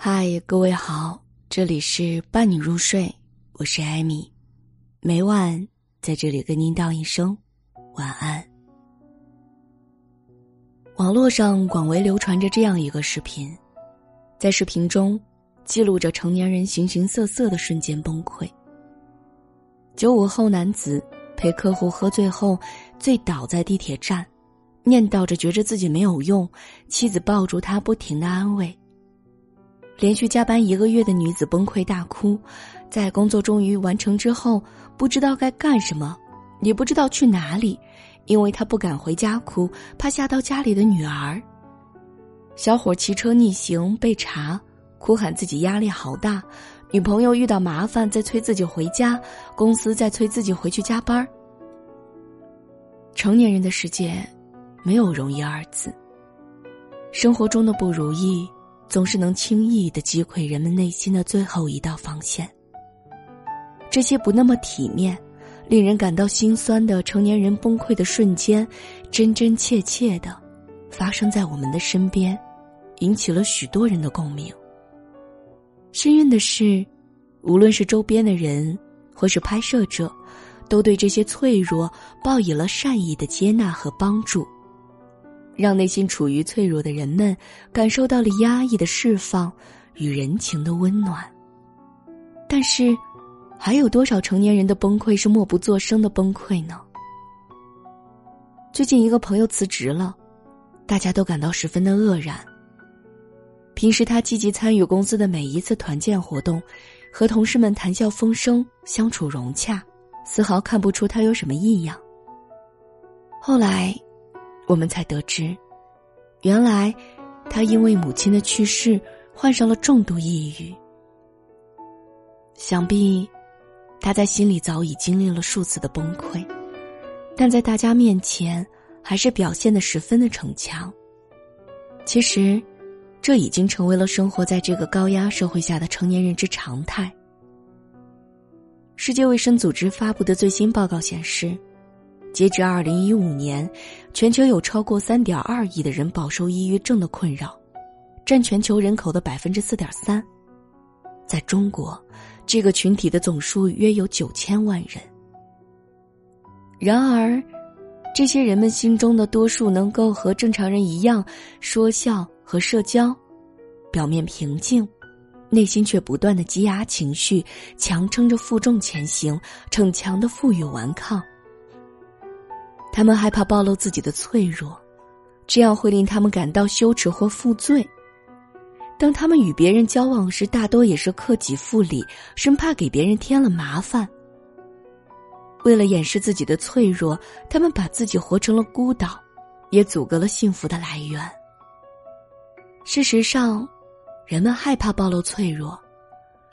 嗨，各位好，这里是伴你入睡，我是艾米，每晚在这里跟您道一声晚安。网络上广为流传着这样一个视频，在视频中记录着成年人形形色色的瞬间崩溃。九五后男子陪客户喝醉后醉倒在地铁站，念叨着觉着自己没有用，妻子抱住他不停的安慰。连续加班一个月的女子崩溃大哭，在工作终于完成之后，不知道该干什么，也不知道去哪里，因为她不敢回家哭，怕吓到家里的女儿。小伙骑车逆行被查，哭喊自己压力好大，女朋友遇到麻烦在催自己回家，公司在催自己回去加班。成年人的世界，没有容易二字。生活中的不如意。总是能轻易的击溃人们内心的最后一道防线。这些不那么体面、令人感到心酸的成年人崩溃的瞬间，真真切切的发生在我们的身边，引起了许多人的共鸣。幸运的是，无论是周边的人，或是拍摄者，都对这些脆弱报以了善意的接纳和帮助。让内心处于脆弱的人们感受到了压抑的释放与人情的温暖。但是，还有多少成年人的崩溃是默不作声的崩溃呢？最近一个朋友辞职了，大家都感到十分的愕然。平时他积极参与公司的每一次团建活动，和同事们谈笑风生，相处融洽，丝毫看不出他有什么异样。后来。我们才得知，原来他因为母亲的去世患上了重度抑郁。想必他在心里早已经历了数次的崩溃，但在大家面前还是表现的十分的逞强。其实，这已经成为了生活在这个高压社会下的成年人之常态。世界卫生组织发布的最新报告显示。截至二零一五年，全球有超过三点二亿的人饱受抑郁症的困扰，占全球人口的百分之四点三。在中国，这个群体的总数约有九千万人。然而，这些人们心中的多数能够和正常人一样说笑和社交，表面平静，内心却不断的积压情绪，强撑着负重前行，逞强的负隅顽抗。他们害怕暴露自己的脆弱，这样会令他们感到羞耻或负罪。当他们与别人交往时，大多也是克己复礼，生怕给别人添了麻烦。为了掩饰自己的脆弱，他们把自己活成了孤岛，也阻隔了幸福的来源。事实上，人们害怕暴露脆弱，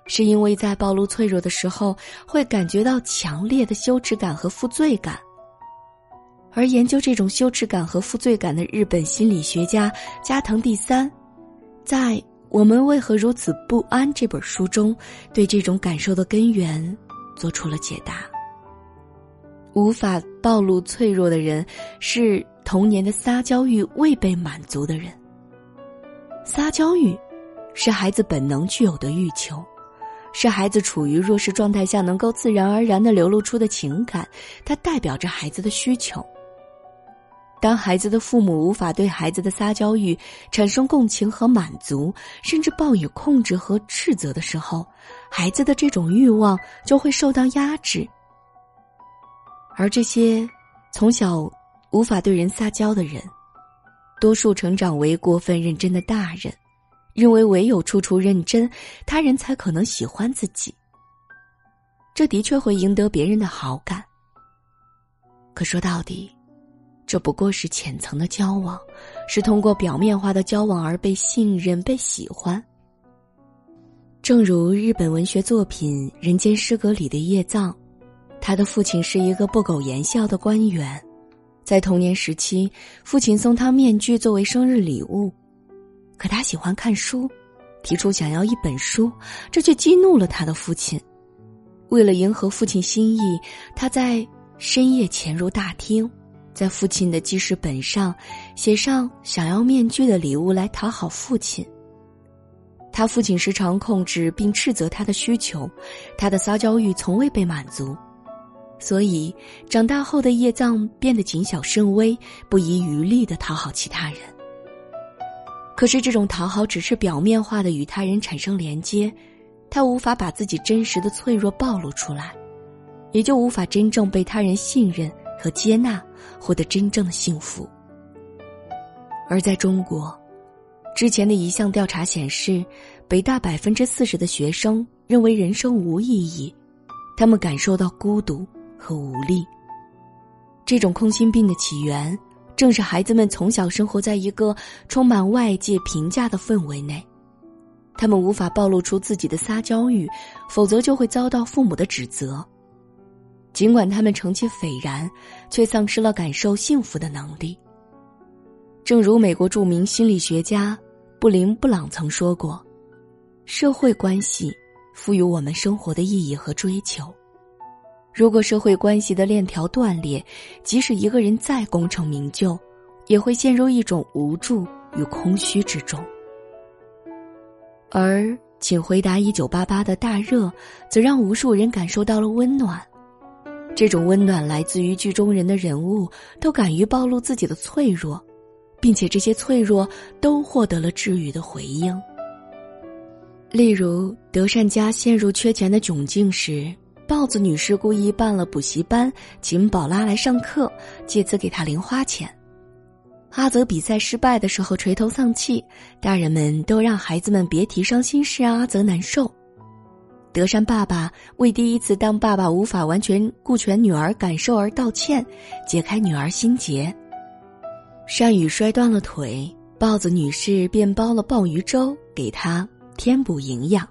是因为在暴露脆弱的时候，会感觉到强烈的羞耻感和负罪感。而研究这种羞耻感和负罪感的日本心理学家加藤第三，在《我们为何如此不安》这本书中，对这种感受的根源做出了解答。无法暴露脆弱的人，是童年的撒娇欲未被满足的人。撒娇欲，是孩子本能具有的欲求，是孩子处于弱势状态下能够自然而然的流露出的情感，它代表着孩子的需求。当孩子的父母无法对孩子的撒娇欲产生共情和满足，甚至抱以控制和斥责的时候，孩子的这种欲望就会受到压制。而这些从小无法对人撒娇的人，多数成长为过分认真的大人，认为唯有处处认真，他人才可能喜欢自己。这的确会赢得别人的好感。可说到底。这不过是浅层的交往，是通过表面化的交往而被信任、被喜欢。正如日本文学作品《人间失格》里的叶藏，他的父亲是一个不苟言笑的官员，在童年时期，父亲送他面具作为生日礼物，可他喜欢看书，提出想要一本书，这却激怒了他的父亲。为了迎合父亲心意，他在深夜潜入大厅。在父亲的记事本上写上想要面具的礼物来讨好父亲。他父亲时常控制并斥责他的需求，他的撒娇欲从未被满足，所以长大后的叶藏变得谨小慎微，不遗余力的讨好其他人。可是这种讨好只是表面化的与他人产生连接，他无法把自己真实的脆弱暴露出来，也就无法真正被他人信任和接纳，获得真正的幸福。而在中国。之前的一项调查显示，北大百分之四十的学生认为人生无意义，他们感受到孤独和无力。这种空心病的起源，正是孩子们从小生活在一个充满外界评价的氛围内，他们无法暴露出自己的撒娇欲，否则就会遭到父母的指责。尽管他们成绩斐然，却丧失了感受幸福的能力。正如美国著名心理学家。布林布朗曾说过：“社会关系赋予我们生活的意义和追求。如果社会关系的链条断裂，即使一个人再功成名就，也会陷入一种无助与空虚之中。”而《请回答一九八八》的大热，则让无数人感受到了温暖。这种温暖来自于剧中人的人物都敢于暴露自己的脆弱。并且这些脆弱都获得了治愈的回应。例如，德善家陷入缺钱的窘境时，豹子女士故意办了补习班，请宝拉来上课，借此给她零花钱。阿泽比赛失败的时候垂头丧气，大人们都让孩子们别提伤心事，让阿泽难受。德善爸爸为第一次当爸爸无法完全顾全女儿感受而道歉，解开女儿心结。善宇摔断了腿，豹子女士便煲了鲍鱼粥给他添补营养。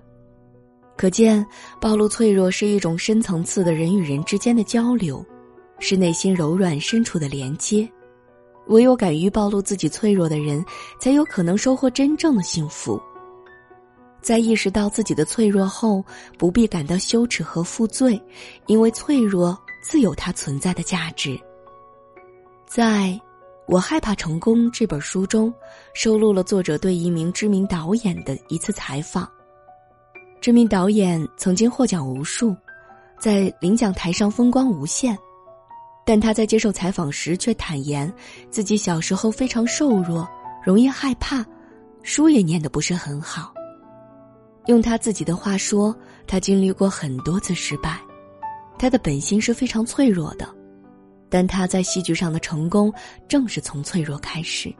可见，暴露脆弱是一种深层次的人与人之间的交流，是内心柔软深处的连接。唯有敢于暴露自己脆弱的人，才有可能收获真正的幸福。在意识到自己的脆弱后，不必感到羞耻和负罪，因为脆弱自有它存在的价值。在。我害怕成功这本书中，收录了作者对一名知名导演的一次采访。这名导演曾经获奖无数，在领奖台上风光无限，但他在接受采访时却坦言，自己小时候非常瘦弱，容易害怕，书也念得不是很好。用他自己的话说，他经历过很多次失败，他的本心是非常脆弱的。但他在戏剧上的成功，正是从脆弱开始。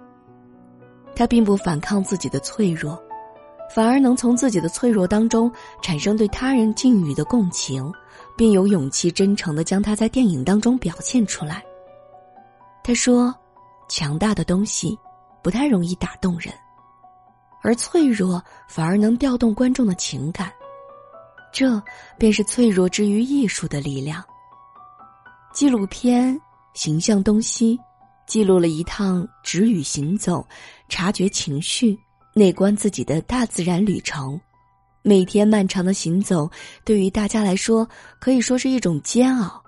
他并不反抗自己的脆弱，反而能从自己的脆弱当中产生对他人境遇的共情，并有勇气真诚的将它在电影当中表现出来。他说：“强大的东西不太容易打动人，而脆弱反而能调动观众的情感，这便是脆弱之于艺术的力量。”纪录片《形象东西》记录了一趟止语行走、察觉情绪、内观自己的大自然旅程。每天漫长的行走，对于大家来说可以说是一种煎熬。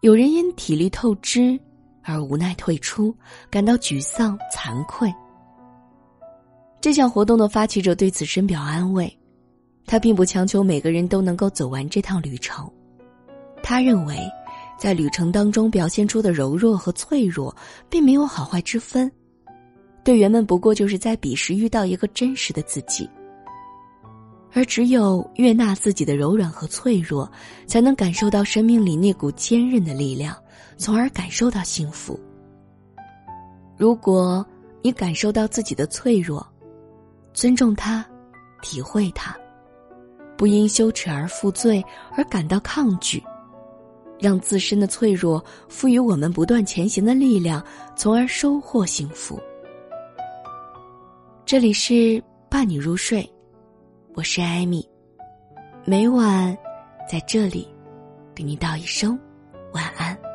有人因体力透支而无奈退出，感到沮丧、惭愧。这项活动的发起者对此深表安慰，他并不强求每个人都能够走完这趟旅程。他认为。在旅程当中表现出的柔弱和脆弱，并没有好坏之分，队员们不过就是在彼时遇到一个真实的自己。而只有悦纳自己的柔软和脆弱，才能感受到生命里那股坚韧的力量，从而感受到幸福。如果你感受到自己的脆弱，尊重他，体会他，不因羞耻而负罪而感到抗拒。让自身的脆弱赋予我们不断前行的力量，从而收获幸福。这里是伴你入睡，我是艾米，每晚在这里给你道一声晚安。